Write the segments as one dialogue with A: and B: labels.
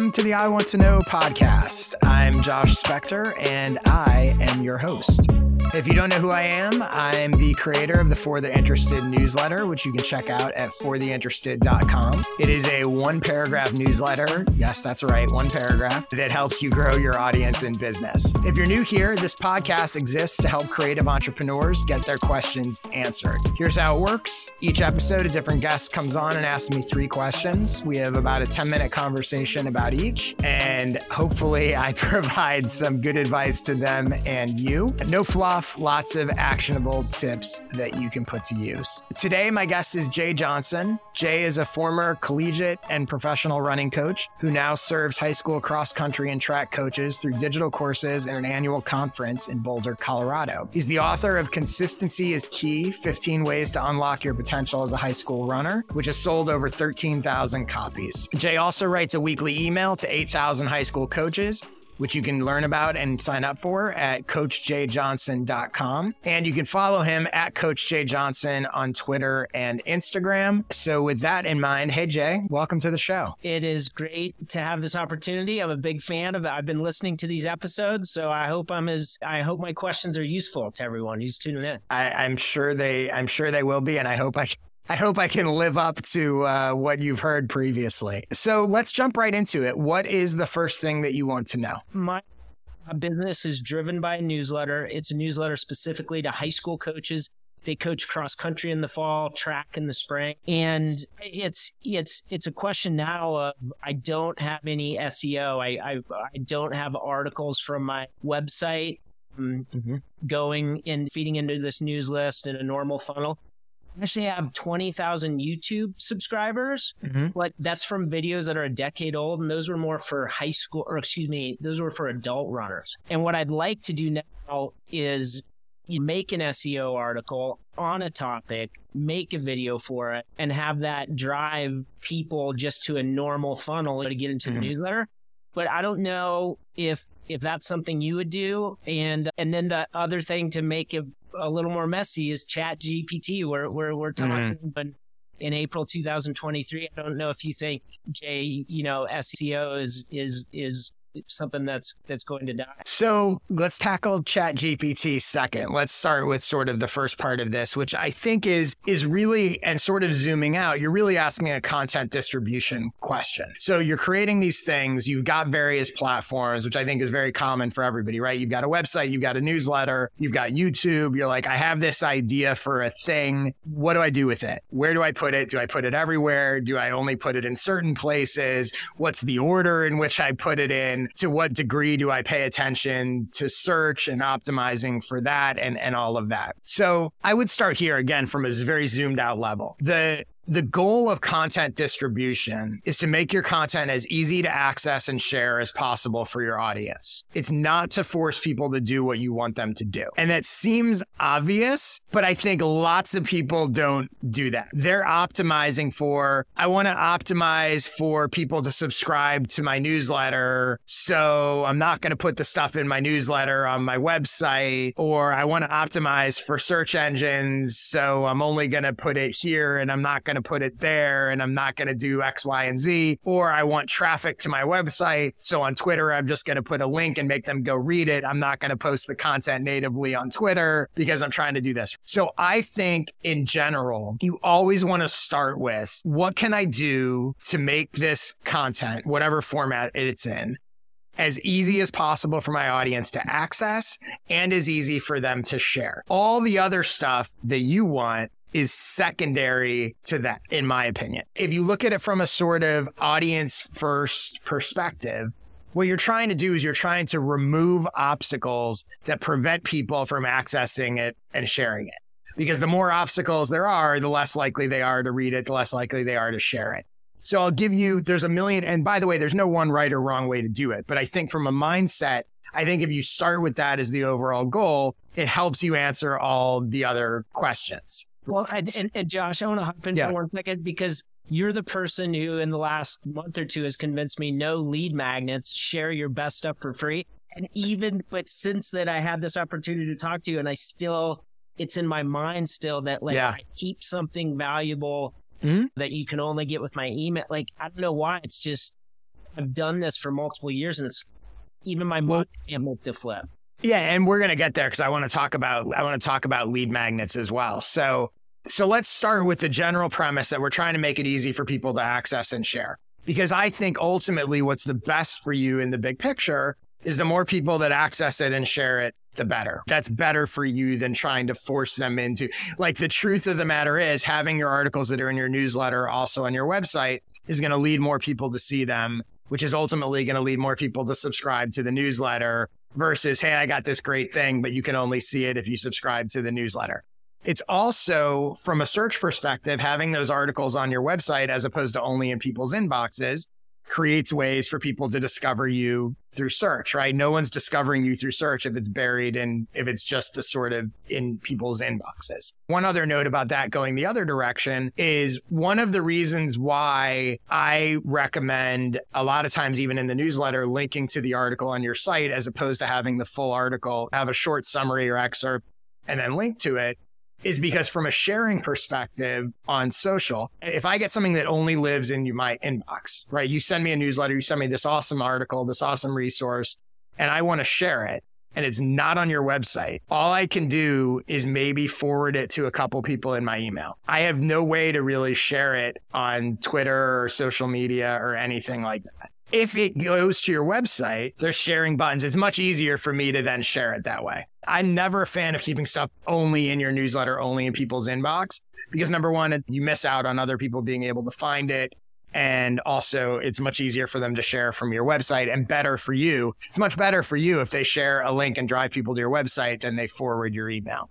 A: Welcome to the I Want to Know podcast. I'm Josh Spector and I am your host. If you don't know who I am, I'm the creator of the For the Interested newsletter, which you can check out at fortheinterested.com. It is a one paragraph newsletter. Yes, that's right, one paragraph that helps you grow your audience in business. If you're new here, this podcast exists to help creative entrepreneurs get their questions answered. Here's how it works each episode, a different guest comes on and asks me three questions. We have about a 10 minute conversation about each, and hopefully, I provide some good advice to them and you. No fluff lots of actionable tips that you can put to use. Today, my guest is Jay Johnson. Jay is a former collegiate and professional running coach who now serves high school cross country and track coaches through digital courses and an annual conference in Boulder, Colorado. He's the author of Consistency is Key 15 Ways to Unlock Your Potential as a High School Runner, which has sold over 13,000 copies. Jay also writes a weekly email to 8,000 high school coaches which you can learn about and sign up for at coachjayjohnson.com. And you can follow him at Coach Jay Johnson on Twitter and Instagram. So, with that in mind, hey, Jay, welcome to the show.
B: It is great to have this opportunity. I'm a big fan of. I've been listening to these episodes, so I hope I'm as I hope my questions are useful to everyone who's tuning in.
A: I, I'm sure they I'm sure they will be, and I hope I I hope I can live up to uh, what you've heard previously. So let's jump right into it. What is the first thing that you want to know?
B: My business is driven by a newsletter. It's a newsletter specifically to high school coaches. They coach cross country in the fall, track in the spring, and it's it's it's a question now of I don't have any SEO. I I, I don't have articles from my website um, mm-hmm. going and feeding into this news list in a normal funnel actually have 20,000 YouTube subscribers. Mm-hmm. Like that's from videos that are a decade old. And those were more for high school, or excuse me, those were for adult runners. And what I'd like to do now is make an SEO article on a topic, make a video for it, and have that drive people just to a normal funnel to get into mm-hmm. the newsletter. But I don't know if if that's something you would do. And and then the other thing to make it a little more messy is Chat GPT, where where we're talking. Mm-hmm. In April 2023, I don't know if you think Jay, you know, SEO is is is something that's that's going to die.
A: So let's tackle Chat GPT second. Let's start with sort of the first part of this, which I think is is really and sort of zooming out. You're really asking a content distribution question. So you're creating these things. You've got various platforms, which I think is very common for everybody, right? You've got a website, you've got a newsletter, you've got YouTube. You're like, I have this idea for a thing. What do I do with it? Where do I put it? Do I put it everywhere? Do I only put it in certain places? What's the order in which I put it in? To what degree do I pay attention to search and optimizing for that and, and all of that. So I would start here again from a very zoomed out level. The the goal of content distribution is to make your content as easy to access and share as possible for your audience. It's not to force people to do what you want them to do. And that seems obvious, but I think lots of people don't do that. They're optimizing for, I want to optimize for people to subscribe to my newsletter. So I'm not going to put the stuff in my newsletter on my website, or I want to optimize for search engines. So I'm only going to put it here and I'm not going to to put it there and I'm not going to do X, Y, and Z. Or I want traffic to my website. So on Twitter, I'm just going to put a link and make them go read it. I'm not going to post the content natively on Twitter because I'm trying to do this. So I think in general, you always want to start with what can I do to make this content, whatever format it's in, as easy as possible for my audience to access and as easy for them to share. All the other stuff that you want is secondary to that, in my opinion. If you look at it from a sort of audience first perspective, what you're trying to do is you're trying to remove obstacles that prevent people from accessing it and sharing it. Because the more obstacles there are, the less likely they are to read it, the less likely they are to share it. So I'll give you, there's a million, and by the way, there's no one right or wrong way to do it. But I think from a mindset, I think if you start with that as the overall goal, it helps you answer all the other questions.
B: Well, and, and, and Josh, I want to hop in yeah. for one second because you're the person who, in the last month or two, has convinced me no lead magnets, share your best stuff for free. And even, but since that, I had this opportunity to talk to you, and I still, it's in my mind still that like yeah. I keep something valuable mm-hmm. that you can only get with my email. Like, I don't know why. It's just, I've done this for multiple years and it's even my mom can't make the flip.
A: Yeah, and we're going to get there because I want to talk about I want to talk about lead magnets as well. So so let's start with the general premise that we're trying to make it easy for people to access and share. Because I think ultimately what's the best for you in the big picture is the more people that access it and share it, the better. That's better for you than trying to force them into like the truth of the matter is having your articles that are in your newsletter also on your website is going to lead more people to see them, which is ultimately going to lead more people to subscribe to the newsletter versus, hey, I got this great thing, but you can only see it if you subscribe to the newsletter. It's also from a search perspective, having those articles on your website as opposed to only in people's inboxes creates ways for people to discover you through search, right? No one's discovering you through search if it's buried and if it's just the sort of in people's inboxes. One other note about that going the other direction is one of the reasons why I recommend a lot of times, even in the newsletter, linking to the article on your site as opposed to having the full article, have a short summary or excerpt and then link to it is because from a sharing perspective on social, if I get something that only lives in my inbox, right? You send me a newsletter, you send me this awesome article, this awesome resource, and I want to share it and it's not on your website, all I can do is maybe forward it to a couple people in my email. I have no way to really share it on Twitter or social media or anything like that. If it goes to your website, there's sharing buttons. It's much easier for me to then share it that way. I'm never a fan of keeping stuff only in your newsletter, only in people's inbox, because number one, you miss out on other people being able to find it. And also, it's much easier for them to share from your website and better for you. It's much better for you if they share a link and drive people to your website than they forward your email.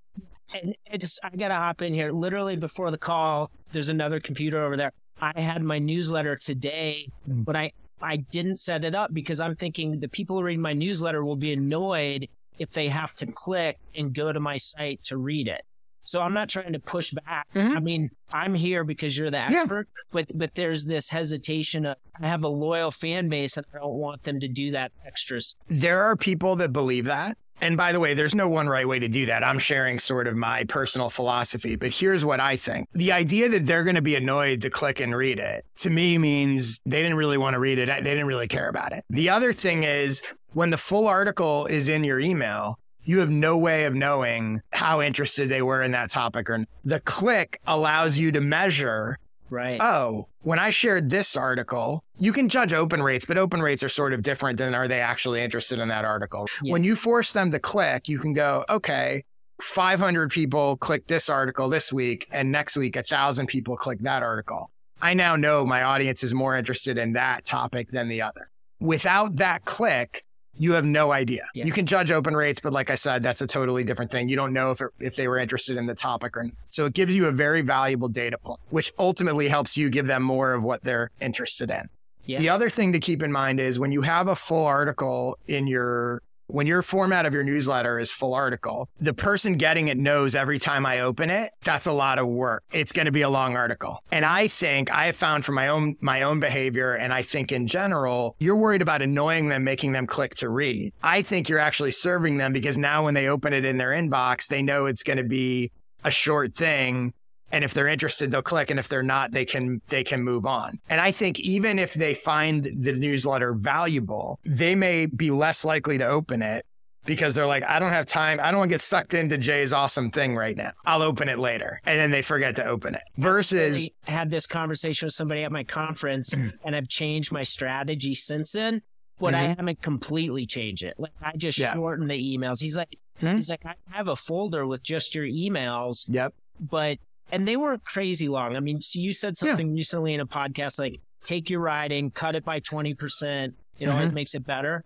B: And it just, I got to hop in here. Literally before the call, there's another computer over there. I had my newsletter today, mm. but I, I didn't set it up because I'm thinking the people who read my newsletter will be annoyed if they have to click and go to my site to read it. So I'm not trying to push back. Mm-hmm. I mean, I'm here because you're the expert, yeah. but but there's this hesitation of I have a loyal fan base and I don't want them to do that extras.
A: There are people that believe that. And by the way, there's no one right way to do that. I'm sharing sort of my personal philosophy, but here's what I think. The idea that they're going to be annoyed to click and read it to me means they didn't really want to read it. They didn't really care about it. The other thing is when the full article is in your email, you have no way of knowing how interested they were in that topic or the click allows you to measure
B: Right.
A: Oh, when I shared this article, you can judge open rates, but open rates are sort of different than are they actually interested in that article. Yeah. When you force them to click, you can go, okay, 500 people click this article this week, and next week, a thousand people click that article. I now know my audience is more interested in that topic than the other. Without that click, you have no idea. Yeah. You can judge open rates, but like I said, that's a totally different thing. You don't know if, it, if they were interested in the topic or not. So it gives you a very valuable data point, which ultimately helps you give them more of what they're interested in. Yeah. The other thing to keep in mind is when you have a full article in your when your format of your newsletter is full article, the person getting it knows every time I open it, that's a lot of work. It's going to be a long article. And I think I have found from my own my own behavior and I think in general, you're worried about annoying them, making them click to read. I think you're actually serving them because now when they open it in their inbox, they know it's going to be a short thing and if they're interested they'll click. And if they're not they can they can move on. And i think even if they find the newsletter valuable they may be less likely to open it because they're like i don't have time. I don't want to get sucked into jay's awesome thing right now. I'll open it later. And then they forget to open it. Versus
B: i had this conversation with somebody at my conference mm. and i've changed my strategy since then but mm-hmm. i haven't completely changed it. Like i just yeah. shortened the emails. He's like mm-hmm. he's like i have a folder with just your emails
A: yep.
B: but and they weren't crazy long. I mean, you said something yeah. recently in a podcast like take your writing, cut it by 20%. You know, mm-hmm. it makes it better.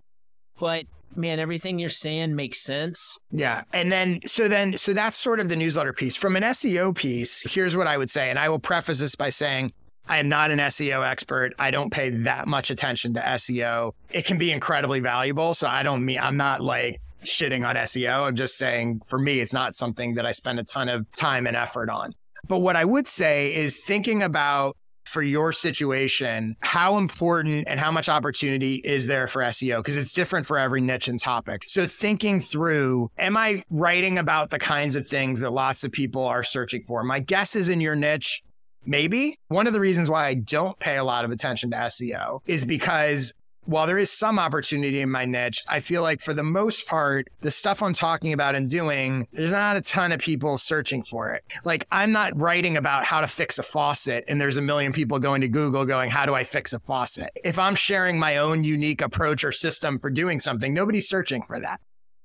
B: But man, everything you're saying makes sense.
A: Yeah. And then, so then, so that's sort of the newsletter piece. From an SEO piece, here's what I would say. And I will preface this by saying, I am not an SEO expert. I don't pay that much attention to SEO. It can be incredibly valuable. So I don't mean, I'm not like shitting on SEO. I'm just saying for me, it's not something that I spend a ton of time and effort on. But what I would say is thinking about for your situation, how important and how much opportunity is there for SEO? Because it's different for every niche and topic. So thinking through, am I writing about the kinds of things that lots of people are searching for? My guess is in your niche, maybe. One of the reasons why I don't pay a lot of attention to SEO is because while there is some opportunity in my niche, I feel like for the most part, the stuff I'm talking about and doing, there's not a ton of people searching for it. Like I'm not writing about how to fix a faucet and there's a million people going to Google going, how do I fix a faucet? If I'm sharing my own unique approach or system for doing something, nobody's searching for that.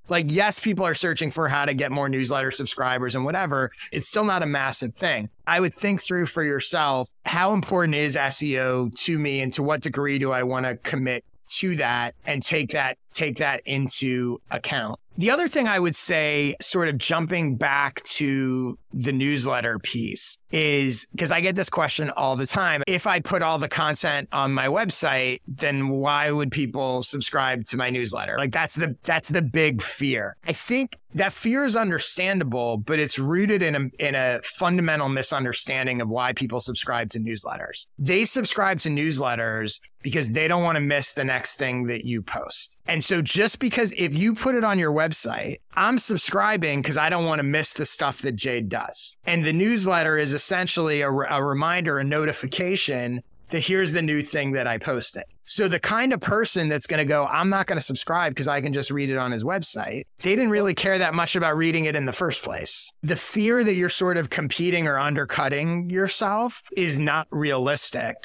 A: Like, yes, people are searching for how to get more newsletter subscribers and whatever. It's still not a massive thing. I would think through for yourself how important is SEO to me and to what degree do I want to commit to that and take that take that into account. The other thing I would say, sort of jumping back to the newsletter piece, is because I get this question all the time. If I put all the content on my website, then why would people subscribe to my newsletter? Like that's the that's the big fear. I think that fear is understandable, but it's rooted in a in a fundamental misunderstanding of why people subscribe to newsletters. They subscribe to newsletters because they don't want to miss the next thing that you post. And so just because if you put it on your website, I'm subscribing because I don't want to miss the stuff that Jay does. And the newsletter is essentially a, a reminder, a notification that here's the new thing that I posted. So the kind of person that's going to go, I'm not going to subscribe because I can just read it on his website. They didn't really care that much about reading it in the first place. The fear that you're sort of competing or undercutting yourself is not realistic.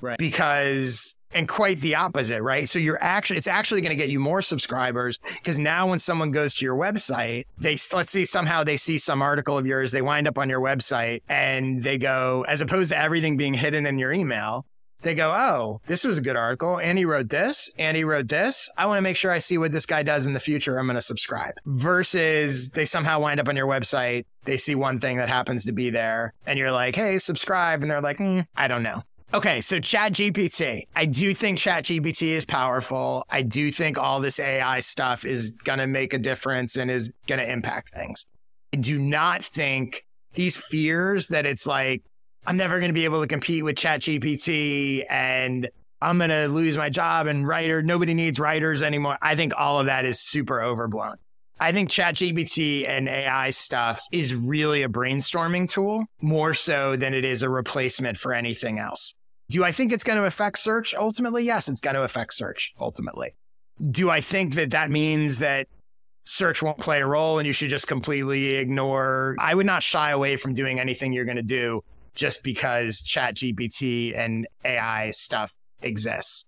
B: Right.
A: Because and quite the opposite, right? So you're actually, it's actually going to get you more subscribers because now when someone goes to your website, they, let's see, somehow they see some article of yours, they wind up on your website and they go, as opposed to everything being hidden in your email, they go, Oh, this was a good article. And he wrote this and he wrote this. I want to make sure I see what this guy does in the future. I'm going to subscribe versus they somehow wind up on your website. They see one thing that happens to be there and you're like, Hey, subscribe. And they're like, mm, I don't know. Okay, so ChatGPT. I do think ChatGPT is powerful. I do think all this AI stuff is going to make a difference and is going to impact things. I do not think these fears that it's like, I'm never going to be able to compete with ChatGPT and I'm going to lose my job and writer, nobody needs writers anymore. I think all of that is super overblown. I think ChatGPT and AI stuff is really a brainstorming tool more so than it is a replacement for anything else. Do I think it's going to affect search ultimately? Yes, it's going to affect search ultimately. Do I think that that means that search won't play a role and you should just completely ignore? I would not shy away from doing anything you're going to do just because chat GPT and AI stuff exists.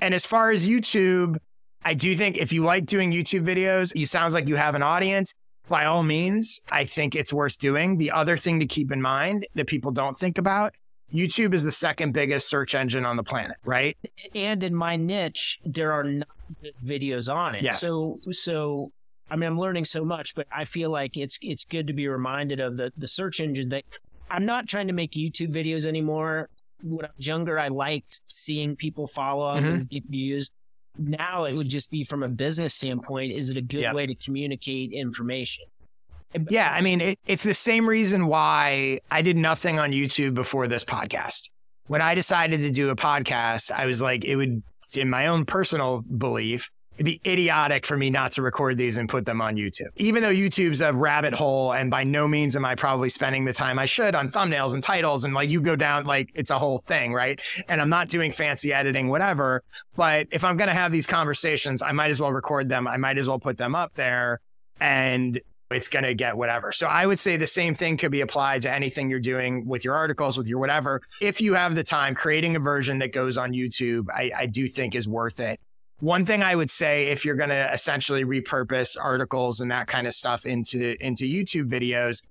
A: And as far as YouTube, I do think if you like doing YouTube videos, you sounds like you have an audience. By all means, I think it's worth doing. The other thing to keep in mind that people don't think about YouTube is the second biggest search engine on the planet, right?
B: And in my niche, there are not videos on it.
A: Yeah.
B: So, so I mean, I'm learning so much, but I feel like it's it's good to be reminded of the the search engine that I'm not trying to make YouTube videos anymore. When I was younger, I liked seeing people follow
A: Mhm.
B: and get views. Now it would just be from a business standpoint, is it a good
A: Yeah.
B: way to communicate information?
A: Yeah, I mean, it, it's the same reason why I did nothing on YouTube before this podcast. When I decided to do a podcast, I was like, it would, in my own personal belief, it'd be idiotic for me not to record these and put them on YouTube. Even though YouTube's a rabbit hole, and by no means am I probably spending the time I should on thumbnails and titles, and like you go down, like it's a whole thing, right? And I'm not doing fancy editing, whatever. But if I'm going to have these conversations, I might as well record them. I might as well put them up there. And it's going to get whatever. So I would say the same thing could be applied to anything you're doing with your articles, with your whatever. If you have the time, creating a version that goes on YouTube, I, I do think is worth it. One thing I would say if you're going to essentially repurpose articles and that kind of stuff into into YouTube videos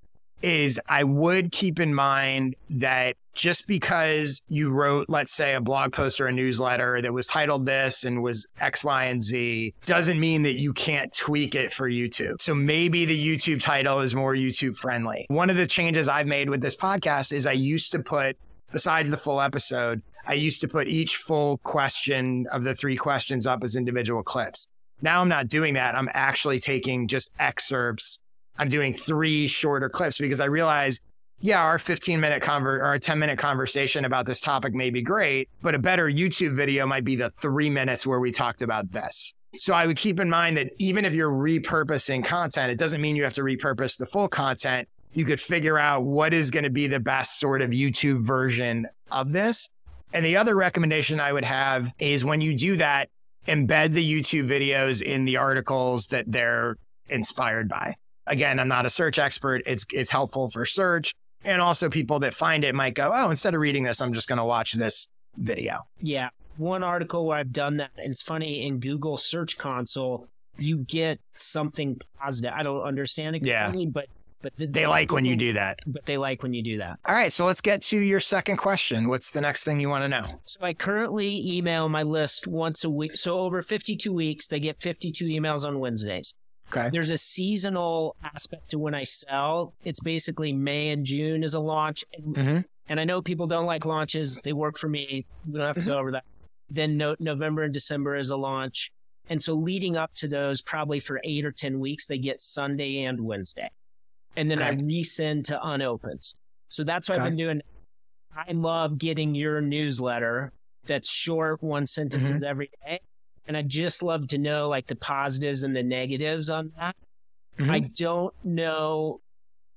A: is I would keep in mind that just because you wrote, let's say, a blog post or a newsletter that was titled this and was X, Y, and Z doesn't mean that you can't tweak it for YouTube. So maybe the YouTube title is more YouTube friendly. One of the changes I've made with this podcast is I used to put, besides the full episode, I used to put each full question of the three questions up as individual clips. Now I'm not doing that. I'm actually taking just excerpts I'm doing three shorter clips because I realize, yeah, our 15 minute conver- or a 10 minute conversation about this topic may be great, but a better YouTube video might be the three minutes where we talked about this. So I would keep in mind that even if you're repurposing content, it doesn't mean you have to repurpose the full content. You could figure out what is going to be the best sort of YouTube version of this. And the other recommendation I would have is when you do that, embed the YouTube videos in the articles that they're inspired by. Again, I'm not a search expert. It's it's helpful for search. And also people that find it might go, oh, instead of reading this, I'm just going to watch this video.
B: Yeah. One article where I've done that, and it's funny in Google Search Console, you get something positive. I don't understand it
A: Yeah.
B: but but the,
A: They like when you do that.
B: But they like when you do that.
A: All right, so let's get to your second question. What's the next thing you want to know?
B: So I currently email my list once a week. So over 52 weeks, they get 52 emails on Wednesdays.
A: Okay.
B: There's a seasonal aspect to when I sell. It's basically May and June is a launch. And,
A: Mhm.
B: and I know people don't like launches. They work for me. We don't have to go over that. Then no, November and December is a launch. And so leading up to those, probably for eight or 10 weeks, they get Sunday and Wednesday. And then I resend to unopens. So that's what I've been doing. I love getting your newsletter that's short, one sentences
A: Mm-hmm.
B: every day. And I just love to know like the positives and the negatives on that.
A: Mhm.
B: I don't know.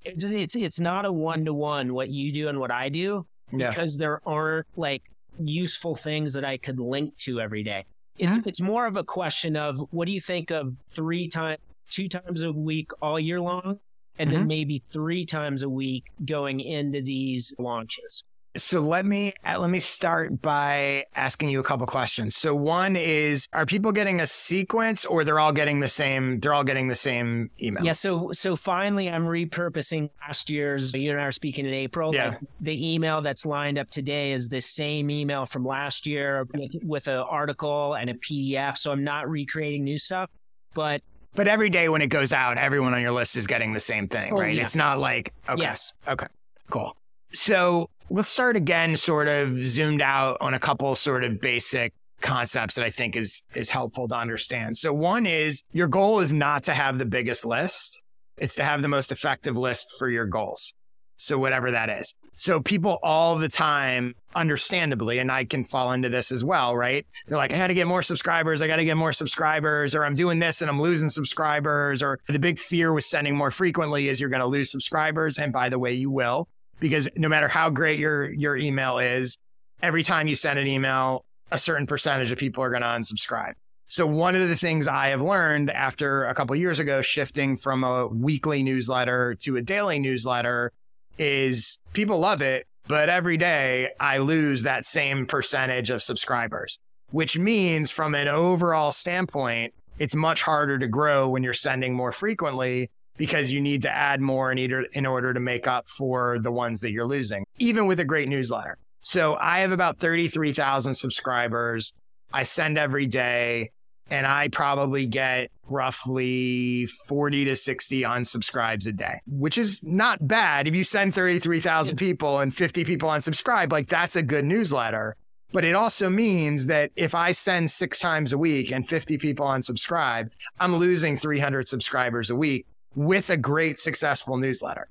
B: It's it's, it's not a one to one what you do and what I do
A: Yeah.
B: because there aren't like useful things that I could link to every day.
A: Yeah.
B: It's more of a question of what do you think of three times, two times a week all year long, and
A: Mhm.
B: then maybe three times a week going into these launches.
A: So let me uh, let me start by asking you a couple questions. So one is are people getting a sequence or they're all getting the same they're all getting the same email?
B: Yeah, so so finally, I'm repurposing last year's. You and I are speaking in April.
A: Yeah.
B: Like, the email that's lined up today is the same email from last year with, with an article and a PDF. So I'm not recreating new stuff, but
A: But every day when it goes out, everyone on your list is getting the same thing,
B: Oh,
A: right?
B: yes.
A: It's not like okay.
B: yes,
A: Okay. Cool. So let's start again, sort of zoomed out on a couple sort of basic concepts that I think is is helpful to understand. So one is your goal is not to have the biggest list. It's to have the most effective list for your goals. So whatever that is. So people all the time, understandably, and I can fall into this as well, right? They're like, I got to get more subscribers. I got to get more subscribers, or I'm doing this and I'm losing subscribers. Or the big fear with sending more frequently is you're going to lose subscribers. And by the way, you will, because no matter how great your your email is, every time you send an email, a certain percentage of people are going to unsubscribe. So one of the things I have learned after a couple years ago shifting from a weekly newsletter to a daily newsletter is people love it, but every day I lose that same percentage of subscribers, which means from an overall standpoint, it's much harder to grow when you're sending more frequently because you need to add more in order, in order to make up for the ones that you're losing, even with a great newsletter. So I have about 33,000 subscribers. I send every day and I probably get roughly 40 to 60 unsubscribes a day, which is not bad. If you send 33,000 people and 50 people unsubscribe, like that's a good newsletter. But it also means that if I send six times a week and 50 people unsubscribe, I'm losing 300 subscribers a week with a great successful newsletter.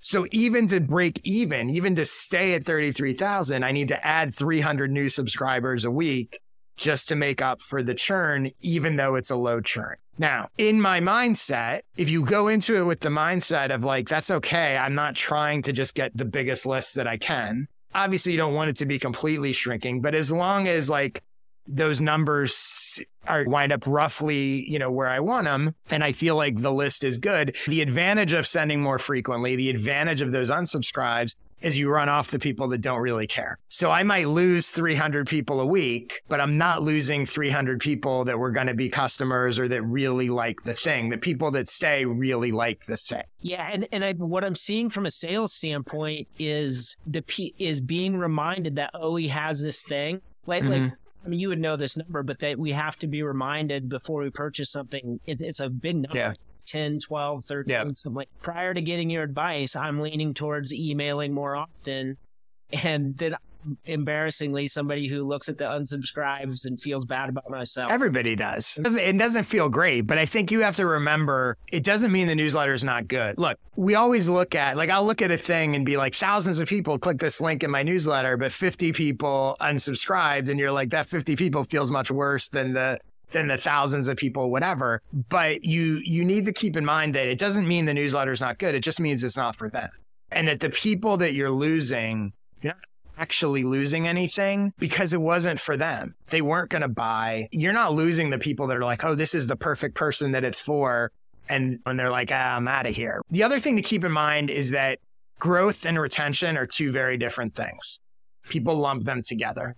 A: So even to break even, even to stay at 33,000, I need to add 300 new subscribers a week just to make up for the churn, even though it's a low churn. Now, in my mindset, if you go into it with the mindset of like, that's okay, I'm not trying to just get the biggest list that I can. Obviously, you don't want it to be completely shrinking, but as long as like those numbers are wind up roughly, you know, where I want them, and I feel like the list is good, the advantage of sending more frequently, the advantage of those unsubscribes is you run off the people that don't really care. So I might lose 300 people a week, but I'm not losing 300 people that were going to be customers or that really like the thing. The people that stay really like the thing.
B: Yeah, and and I, what I'm seeing from a sales standpoint is the is being reminded that OE has this thing. Like, like
A: Mhm.
B: I mean, you would know this number, but that we have to be reminded before we purchase something. It, it's a big number.
A: Yeah.
B: 10, 12, 13,
A: Yeah.
B: something like prior to getting your advice, I'm leaning towards emailing more often. And then embarrassingly, somebody who looks at the unsubscribes and feels bad about myself.
A: Everybody does. It doesn't- feel great, but I think you have to remember it doesn't mean the newsletter is not good. Look, we always look at, like, I'll look at a thing and be like, thousands of people click this link in my newsletter, but 50 people unsubscribed. And you're like, that 50 people feels much worse than the, than the thousands of people, whatever. But you, you need to keep in mind that it doesn't mean the newsletter is not good. It just means it's not for them. And that the people that you're losing, you're not actually losing anything because it wasn't for them. They weren't going to buy. You're not losing the people that are like, oh, this is the perfect person that it's for. And when they're like, ah, I'm out of here. The other thing to keep in mind is that growth and retention are two very different things. People lump them together.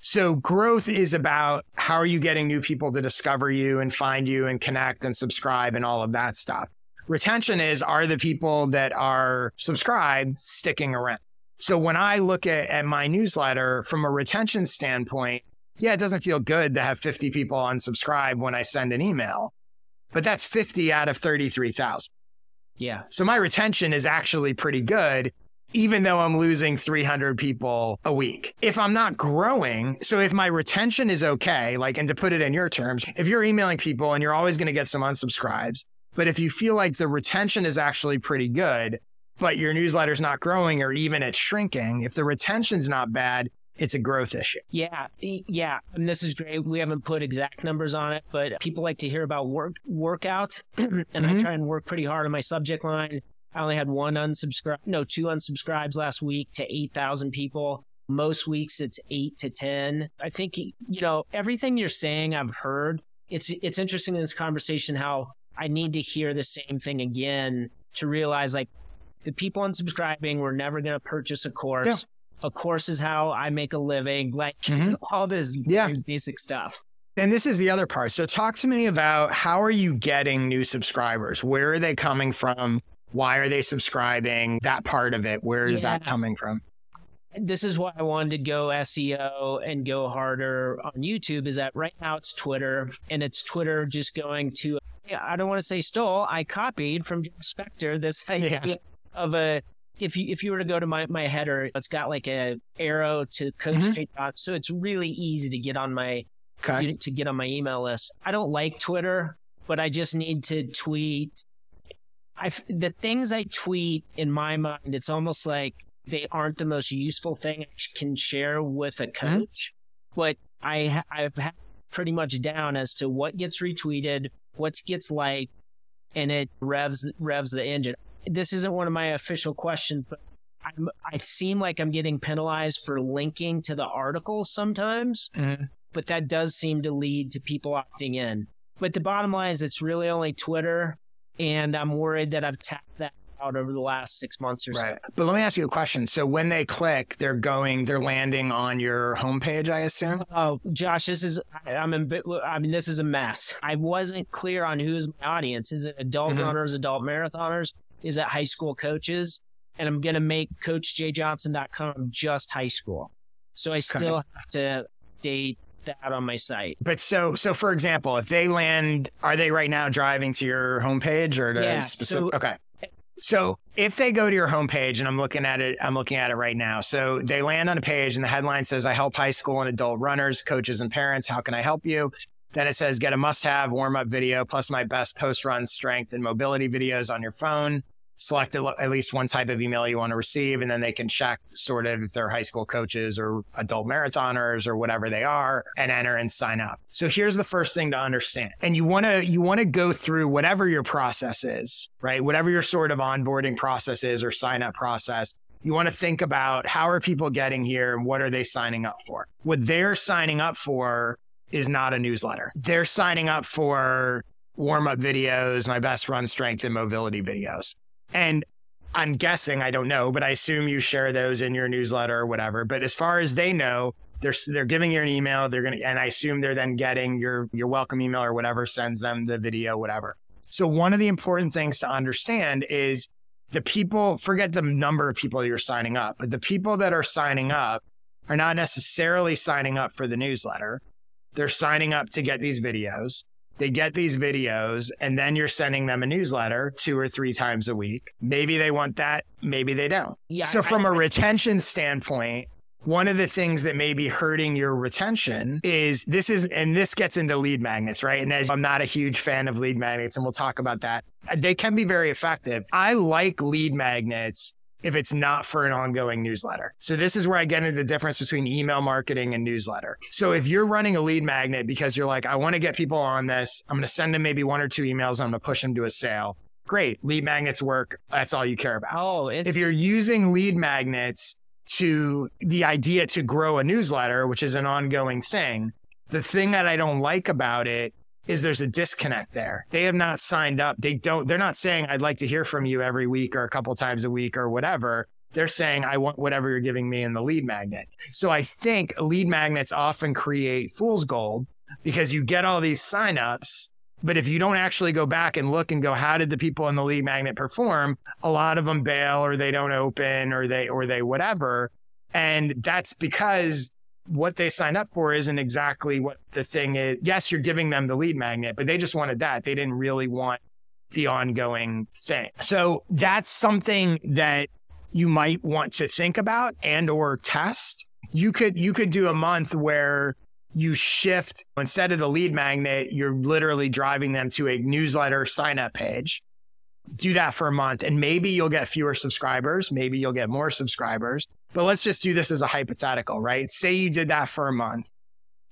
A: So growth is about how are you getting new people to discover you and find you and connect and subscribe and all of that stuff. Retention is are the people that are subscribed sticking around. So when I look at, at my newsletter from a retention standpoint, yeah, it doesn't feel good to have 50 people unsubscribe when I send an email, but that's 50 out of 33,000.
B: Yeah.
A: So my retention is actually pretty good, even though I'm losing 300 people a week. If I'm not growing, so if my retention is okay, like, and to put it in your terms, if you're emailing people and you're always going to get some unsubscribes, but if you feel like the retention is actually pretty good, but your newsletter's not growing or even it's shrinking, if the retention's not bad, it's a growth issue.
B: Yeah, yeah, and this is great. We haven't put exact numbers on it, but people like to hear about work workouts, and mm-hmm. I try and work pretty hard on my subject line. I only had one unsubscribe, no, two unsubscribes last week to eight thousand people. Most weeks it's eight to ten. I think you know everything you're saying. I've heard. It's it's interesting in this conversation how I need to hear the same thing again to realize like the people unsubscribing were never going to purchase a course. Yeah a course is how I make a living, like mm-hmm. all this yeah. basic stuff.
A: And this is the other part. So talk to me about how are you getting new subscribers? Where are they coming from? Why are they subscribing? That part of it, where is yeah. that coming from?
B: This is why I wanted to go SEO and go harder on YouTube is that right now it's Twitter and it's Twitter just going to, I don't want to say stole, I copied from Josh Spector this idea yeah. Of a if you if you were to go to my, my header, it's got like a arrow to coach mm-hmm. so it's really easy to get on my okay. to get on my email list. I don't like Twitter, but I just need to tweet. I the things I tweet in my mind, it's almost like they aren't the most useful thing I can share with a mm-hmm. coach, mm-hmm. but I I've had pretty much down as to what gets retweeted, what gets liked, and it revs revs the engine this isn't one of my official questions, but I'm, i seem like I'm getting penalized for linking to the article sometimes, mm-hmm. but that does seem to lead to people opting in. But the bottom line is it's really only Twitter, and I'm worried that I've tapped that out over the last six months or so. Right.
A: But let me ask you a question. So when they click, they're going, they're landing on your homepage, I assume.
B: Oh, Josh, this is I'm in. I mean, this is a mess. I wasn't clear on who's my audience. Is it adult mm-hmm. runners, adult marathoners? Is at high school coaches, and I'm going to make CoachJayJohnson.com just high school. So I still okay. have to date that on my site.
A: But so, so for example, if they land, are they right now driving to your homepage or to
B: yeah,
A: specific? So, okay. Eh so if they go to your homepage and I'm looking at it, I'm looking at it right now. So they land on a page and the headline says, I help high school and adult runners, coaches and parents. How can I help you? Then it says get a must have warm up video plus my best post run strength and mobility videos on your phone select at least one type of email you want to receive, and then they can check sort of if they're high school coaches or adult marathoners or whatever they are and enter and sign up. So here's the first thing to understand. And you want to, you want to go through whatever your process is, right? Whatever your sort of onboarding process is or sign up process. You want to think about how are people getting here and what are they signing up for? What they're signing up for is not a newsletter. They're signing up for warm up videos, my best run strength and mobility videos. And I'm guessing, I don't know, but I assume you share those in your newsletter or whatever. But as far as they know, they're they're giving you an email. They're gonna, and I assume they're then getting your your welcome email or whatever sends them the video, whatever. So one of the important things to understand is the people. Forget the number of people you're signing up, but the people that are signing up are not necessarily signing up for the newsletter. They're signing up to get these videos. They get these videos and then you're sending them a newsletter two or three times a week. Maybe they want that. Maybe they don't. Yeah, so from a retention standpoint, one of the things that may be hurting your retention is this is, and this gets into lead magnets, right? And as I'm not a huge fan of lead magnets, and we'll talk about that, they can be very effective. I like lead magnets if it's not for an ongoing newsletter. So this is where I get into the difference between email marketing and newsletter. So if you're running a lead magnet because you're like, I want to get people on this, I'm going to send them maybe one or two emails, I'm going to push them to a sale. Great. Lead magnets work. That's all you care about.
B: Oh,
A: if you're using lead magnets to the idea to grow a newsletter, which is an ongoing thing. The thing that I don't like about it is there's a disconnect there. They have not signed up. They don't, they're not saying, I'd like to hear from you every week or a couple times a week or whatever. They're saying, I want whatever you're giving me in the lead magnet. So I think lead magnets often create fool's gold because you get all these signups. But if you don't actually go back and look and go, how did the people in the lead magnet perform? A lot of them bail or they don't open or they, or they whatever. And that's because what they signed up for isn't exactly what the thing is. Yes, you're giving them the lead magnet, but they just wanted that. They didn't really want the ongoing thing. So that's something that you might want to think about and or test. You could you could do a month where you shift instead of the lead magnet, you're literally driving them to a newsletter sign up page. Do that for a month and maybe you'll get fewer subscribers, maybe you'll get more subscribers. But let's just do this as a hypothetical, right? Say you did that for a month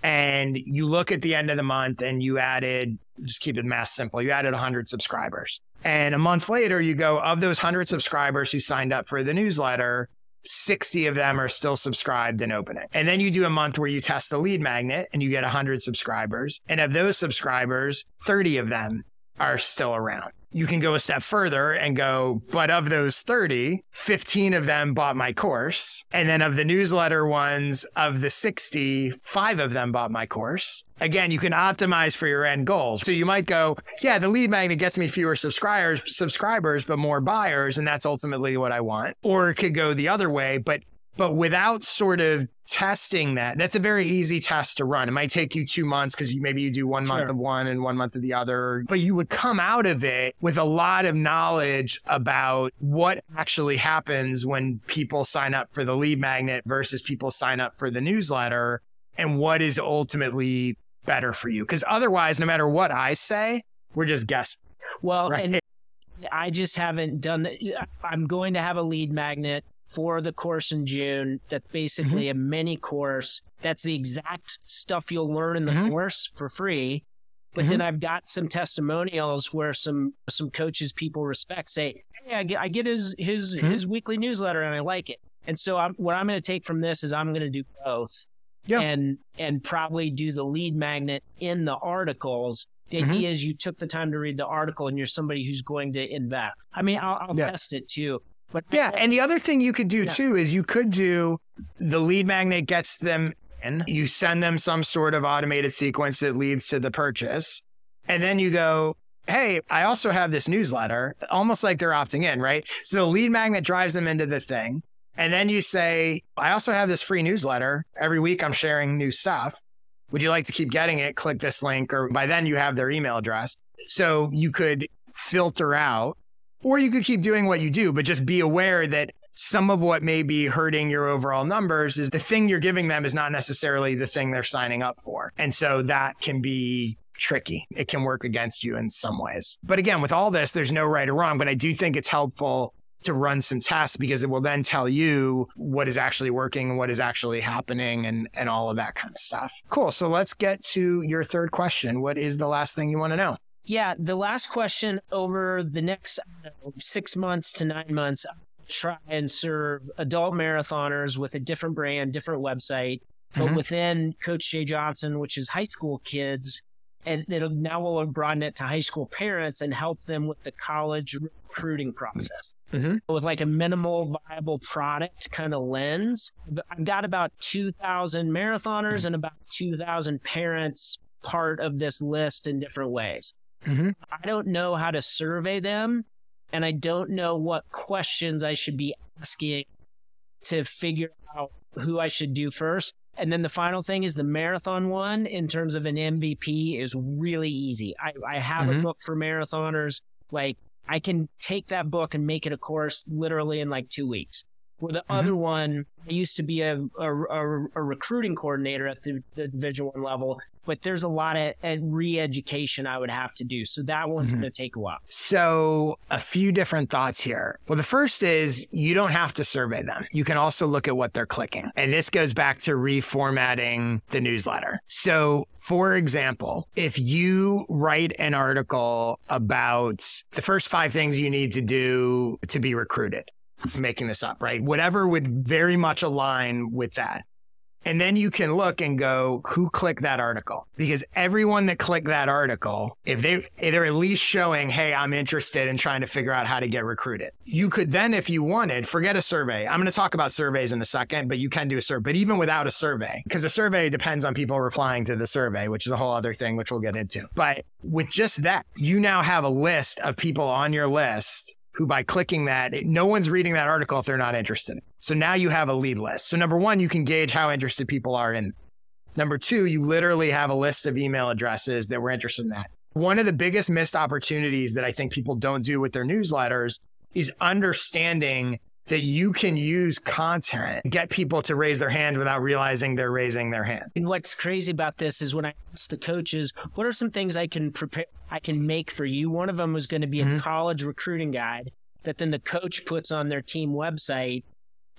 A: and you look at the end of the month and you added, just keep it math simple, you added 100 subscribers. And a month later, you go, of those 100 subscribers who signed up for the newsletter, 60 of them are still subscribed and opening. And then you do a month where you test the lead magnet and you get 100 subscribers. And of those subscribers, 30 of them are still around you can go a step further and go, but of those 30, 15 of them bought my course. And then of the newsletter ones, of the 60, five of them bought my course. Again, you can optimize for your end goals. So you might go, yeah, the lead magnet gets me fewer subscribers, subscribers, but more buyers. And that's ultimately what I want. Or it could go the other way, but but without sort of testing that, that's a very easy test to run. It might take you two months because you, maybe you do one sure. month of one and one month of the other, but you would come out of it with a lot of knowledge about what actually happens when people sign up for the lead magnet versus people sign up for the newsletter and what is ultimately better for you. Because otherwise, no matter what I say, we're just guessing.
B: Well, right? and I just haven't done that. I'm going to have a lead magnet for the course in June. That's basically mm-hmm. a mini course. That's the exact stuff you'll learn in the mm-hmm. course for free. But mm-hmm. then I've got some testimonials where some some coaches people respect say, "Hey, I get, I get his his mm-hmm. his weekly newsletter and I like it." And so I'm, what I'm going to take from this is I'm going to do both, yeah. and and probably do the lead magnet in the articles. The mm-hmm. idea is you took the time to read the article and you're somebody who's going to invest. I mean, I'll, I'll yeah. test it too.
A: But yeah, and the other thing you could do yeah. too is you could do the lead magnet gets them in. You send them some sort of automated sequence that leads to the purchase. And then you go, Hey, I also have this newsletter, almost like they're opting in, right? So the lead magnet drives them into the thing. And then you say, I also have this free newsletter. Every week I'm sharing new stuff. Would you like to keep getting it? Click this link, or by then you have their email address. So you could filter out or you could keep doing what you do, but just be aware that some of what may be hurting your overall numbers is the thing you're giving them is not necessarily the thing they're signing up for. And so that can be tricky. It can work against you in some ways. But again, with all this, there's no right or wrong, but I do think it's helpful to run some tests because it will then tell you what is actually working and what is actually happening and, and all of that kind of stuff. Cool. So let's get to your third question. What is the last thing you want to know?
B: Yeah, the last question over the next know, six months to nine months, try and serve adult marathoners with a different brand, different website, but mm-hmm. within Coach Jay Johnson, which is high school kids, and it'll now we'll broaden it to high school parents and help them with the college recruiting process. Mm-hmm. With like a minimal viable product kind of lens, I've got about 2,000 marathoners mm-hmm. and about 2,000 parents part of this list in different ways. Mm-hmm. I don't know how to survey them, and I don't know what questions I should be asking to figure out who I should do first. And then the final thing is the marathon one in terms of an MVP is really easy. I, I have mm-hmm. a book for marathoners. Like I can take that book and make it a course literally in like two weeks. Where the mm-hmm. other one, I used to be a, a, a, a recruiting coordinator at the, the, Division One level, but there's a lot of re-education I would have to do. So that one's mm-hmm. going to take a while.
A: So a few different thoughts here. Well, the first is you don't have to survey them. You can also look at what they're clicking. And this goes back to reformatting the newsletter. So for example, if you write an article about the first five things you need to do to be recruited, making this up, right? Whatever would very much align with that. And then you can look and go, who clicked that article? Because everyone that clicked that article, if they, if they're at least showing, Hey, I'm interested in trying to figure out how to get recruited. You could then, if you wanted, forget a survey. I'm going to talk about surveys in a second, but you can do a survey, but even without a survey, because a survey depends on people replying to the survey, which is a whole other thing, which we'll get into. But with just that, you now have a list of people on your list who by clicking that, no one's reading that article if they're not interested. So now you have a lead list. So number one, you can gauge how interested people are in. Number two, you literally have a list of email addresses that were interested in that. One of the biggest missed opportunities that I think people don't do with their newsletters is understanding that you can use content, get people to raise their hand without realizing they're raising their hand.
B: And what's crazy about this is when I asked the coaches, what are some things I can prepare, I can make for you? One of them was going to be a mm-hmm. college recruiting guide that then the coach puts on their team website.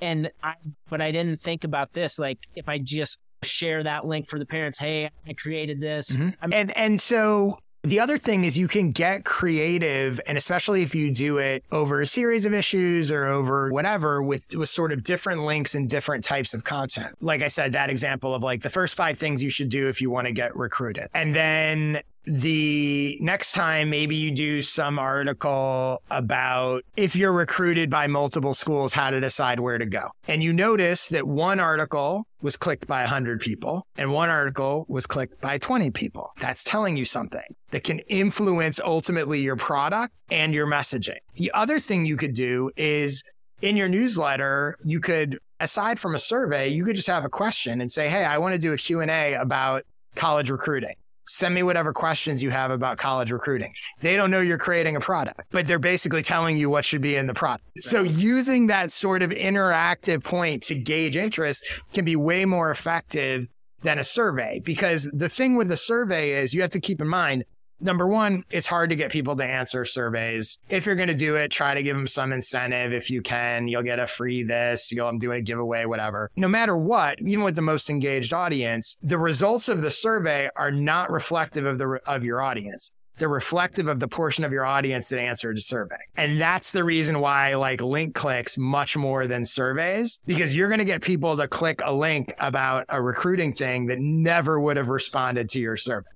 B: And I, but I didn't think about this. Like if I just share that link for the parents, hey, I created this.
A: Mm-hmm. and, and so the other thing is you can get creative, and especially if you do it over a series of issues or over whatever with, with sort of different links and different types of content. Like I said, that example of like the first five things you should do if you want to get recruited. And then the next time maybe you do some article about if you're recruited by multiple schools how to decide where to go. And you notice that one article was clicked by 100 people and one article was clicked by 20 people. That's telling you something that can influence ultimately your product and your messaging. The other thing you could do is in your newsletter you could aside from a survey you could just have a question and say hey i want to do a q&a about college recruiting Send me whatever questions you have about college recruiting. They don't know you're creating a product, but they're basically telling you what should be in the product. So using that sort of interactive point to gauge interest can be way more effective than a survey because the thing with the survey is you have to keep in mind Number one, it's hard to get people to answer surveys. If you're going to do it, try to give them some incentive. If you can, you'll get a free this, you'll I'm doing a giveaway, whatever. No matter what, even with the most engaged audience, the results of the survey are not reflective of the of your audience. They're reflective of the portion of your audience that answered the survey. And that's the reason why I like link clicks much more than surveys, because you're going to get people to click a link about a recruiting thing that never would have responded to your survey.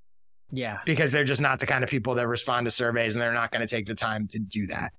B: Yeah.
A: Because they're just not the kind of people that respond to surveys and they're not going to take the time to do that.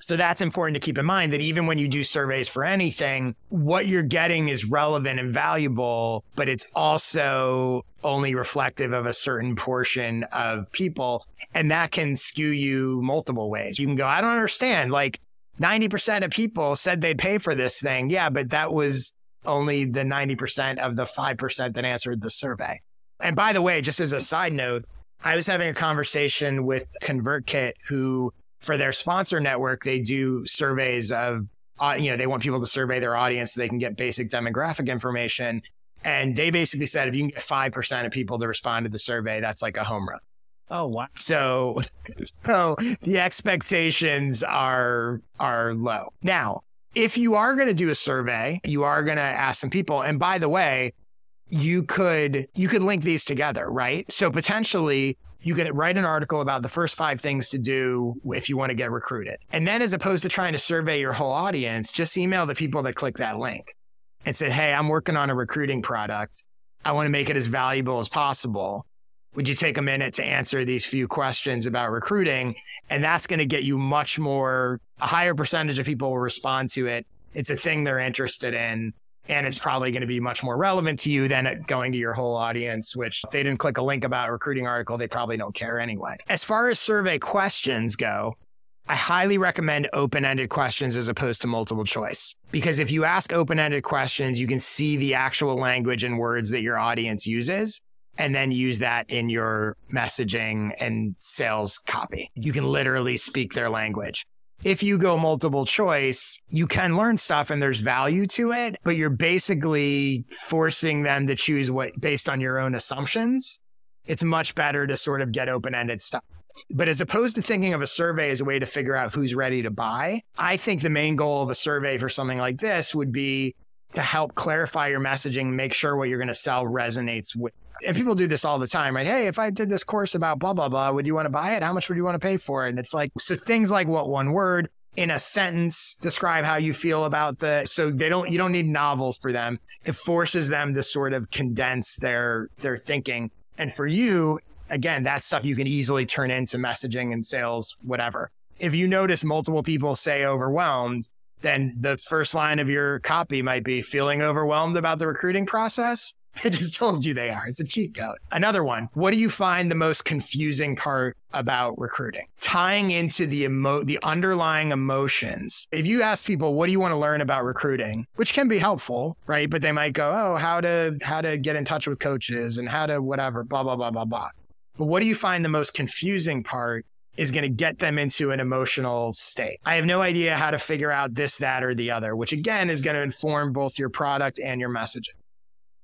A: So that's important to keep in mind that even when you do surveys for anything, what you're getting is relevant and valuable, but it's also only reflective of a certain portion of people. And that can skew you multiple ways. You can go, I don't understand. Like 90% of people said they'd pay for this thing. Yeah, but that was only the 90% of the 5% that answered the survey. And by the way, just as a side note, I was having a conversation with ConvertKit, who for their sponsor network, they do surveys of, uh, you know, they want people to survey their audience so they can get basic demographic information. And they basically said if you can get 5% of people to respond to the survey, that's like a home run.
B: Oh wow!
A: So, so the expectations are are low. Now, if you are going to do a survey, you are going to ask some people. And by the way, you could you could link these together, right? So potentially you could write an article about the first five things to do if you want to get recruited. And then as opposed to trying to survey your whole audience, just email the people that click that link and said, Hey, I'm working on a recruiting product. I want to make it as valuable as possible. Would you take a minute to answer these few questions about recruiting? And that's going to get you much more, a higher percentage of people will respond to it. It's a thing they're interested in and it's probably going to be much more relevant to you than going to your whole audience, which if they didn't click a link about a recruiting article, they probably don't care anyway. As far as survey questions go, I highly recommend open ended questions as opposed to multiple choice. Because if you ask open ended questions, you can see the actual language and words that your audience uses and then use that in your messaging and sales copy. You can literally speak their language if you go multiple choice, you can learn stuff and there's value to it, but you're basically forcing them to choose what based on your own assumptions. It's much better to sort of get open ended stuff. But as opposed to thinking of a survey as a way to figure out who's ready to buy, I think the main goal of a survey for something like this would be to help clarify your messaging, make sure what you're going to sell resonates with and people do this all the time, right? Hey, if I did this course about blah, blah, blah, would you want to buy it? How much would you want to pay for it? And it's like, so things like what one word, in a sentence, describe how you feel about the, so they don't, you don't need novels for them. It forces them to sort of condense their, their thinking. And for you, again, that stuff you can easily turn into messaging and sales, whatever. If you notice multiple people say overwhelmed, then the first line of your copy might be feeling overwhelmed about the recruiting process. I just told you they are. It's a cheat code. Another one. What do you find the most confusing part about recruiting? Tying into the emo- the underlying emotions. If you ask people, what do you want to learn about recruiting? Which can be helpful, right? But they might go, oh, how to how to get in touch with coaches and how to whatever, blah, blah, blah, blah, blah. But what do you find the most confusing part is going to get them into an emotional state. I have no idea how to figure out this, that, or the other, which again is going to inform both your product and your messaging.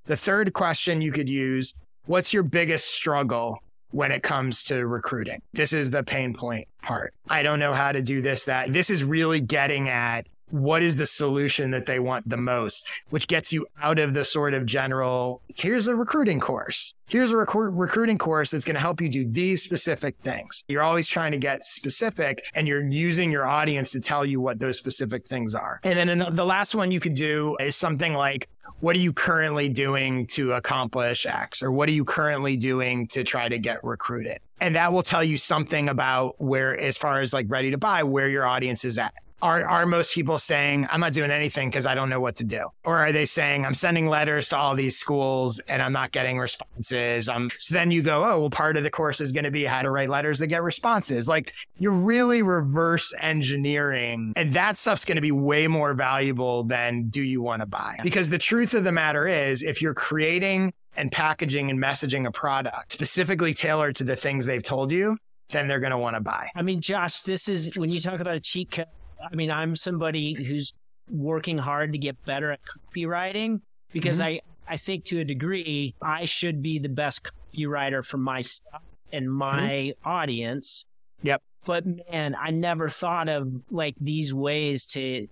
A: The third question you could use what's your biggest struggle when it comes to recruiting? This is the pain point part. I don't know how to do this, that. This is really getting at what is the solution that they want the most, which gets you out of the sort of general, here's a recruiting course. Here's a rec- recruiting course that's going to help you do these specific things. You're always trying to get specific and you're using your audience to tell you what those specific things are. And then the last one you could do is something like, what are you currently doing to accomplish X? Or what are you currently doing to try to get recruited? And that will tell you something about where, as far as like ready to buy, where your audience is at are, are most people saying, I'm not doing anything because I don't know what to do? Or are they saying, I'm sending letters to all these schools and I'm not getting responses? Um, so then you go, oh, well, part of the course is going to be how to write letters that get responses. Like you're really reverse engineering. And that stuff's going to be way more valuable than do you want to buy? Because the truth of the matter is, if you're creating and packaging and messaging a product specifically tailored to the things they've told you, then they're going to want to buy.
B: I mean, Josh, this is when you talk about a cheat code I mean, I'm somebody who's working hard to get better at copywriting because mm-hmm. I, I think to a degree, I should be the best copywriter for my stuff and mm-hmm. my mm-hmm. audience.
A: Yep.
B: But man, I never thought of like these ways to,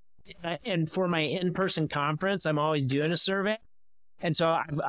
B: and for my in person conference, I'm always doing a survey. And so I've,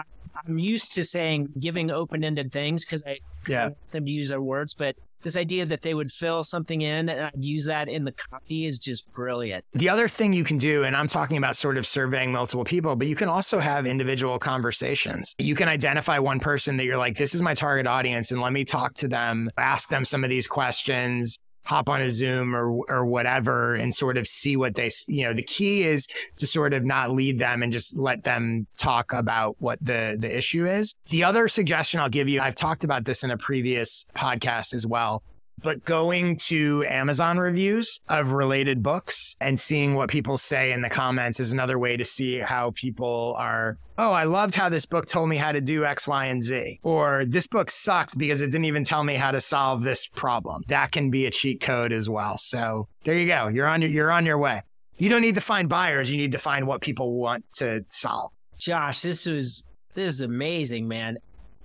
B: I'm used to saying giving open ended things because I, yeah. I want them to use their words, but this idea that they would fill something in and I'd use that in the copy is just brilliant.
A: The other thing you can do, and I'm talking about sort of surveying multiple people, but you can also have individual conversations. You can identify one person that you're like, this is my target audience, and let me talk to them, ask them some of these questions hop on a Zoom or or whatever and sort of see what they you know the key is to sort of not lead them and just let them talk about what the the issue is. The other suggestion I'll give you, I've talked about this in a previous podcast as well, but going to Amazon reviews of related books and seeing what people say in the comments is another way to see how people are. Oh, I loved how this book told me how to do X, Y, and Z. Or this book sucked because it didn't even tell me how to solve this problem. That can be a cheat code as well. So there you go. You're on your, you're on your way. You don't need to find buyers. You need to find what people want to solve.
B: Josh, this was, this is amazing, man.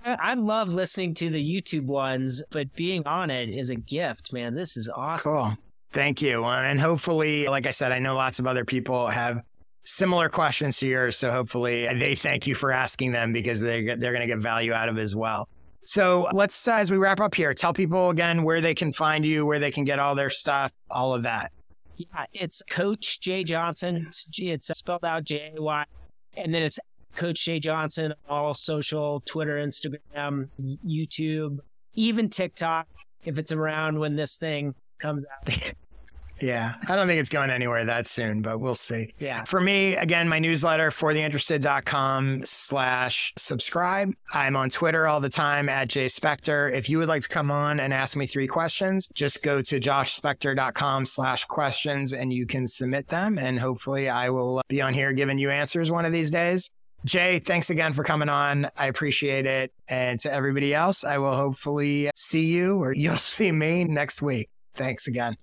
B: I love listening to the YouTube ones, but being on it is a gift, man. This is awesome.
A: Cool. Thank you. And hopefully, like I said, I know lots of other people have similar questions to yours. So hopefully they thank you for asking them because they, they're going to get value out of it as well. So let's, uh, as we wrap up here, tell people again where they can find you, where they can get all their stuff, all of that.
B: Yeah, it's Coach Jay Johnson. It's, it's spelled out J A Y. And then it's Coach Jay Johnson, all social, Twitter, Instagram, YouTube, even TikTok, if it's around when this thing comes out.
A: Yeah, I don't think it's going anywhere that soon, but we'll see.
B: Yeah.
A: For me, again, my newsletter fortheinterested.com slash subscribe. I'm on Twitter all the time at J Spector. If you would like to come on and ask me three questions, just go to joshspector.com slash questions and you can submit them. And hopefully I will be on here giving you answers one of these days. Jay, thanks again for coming on. I appreciate it. And to everybody else, I will hopefully see you or you'll see me next week. Thanks again.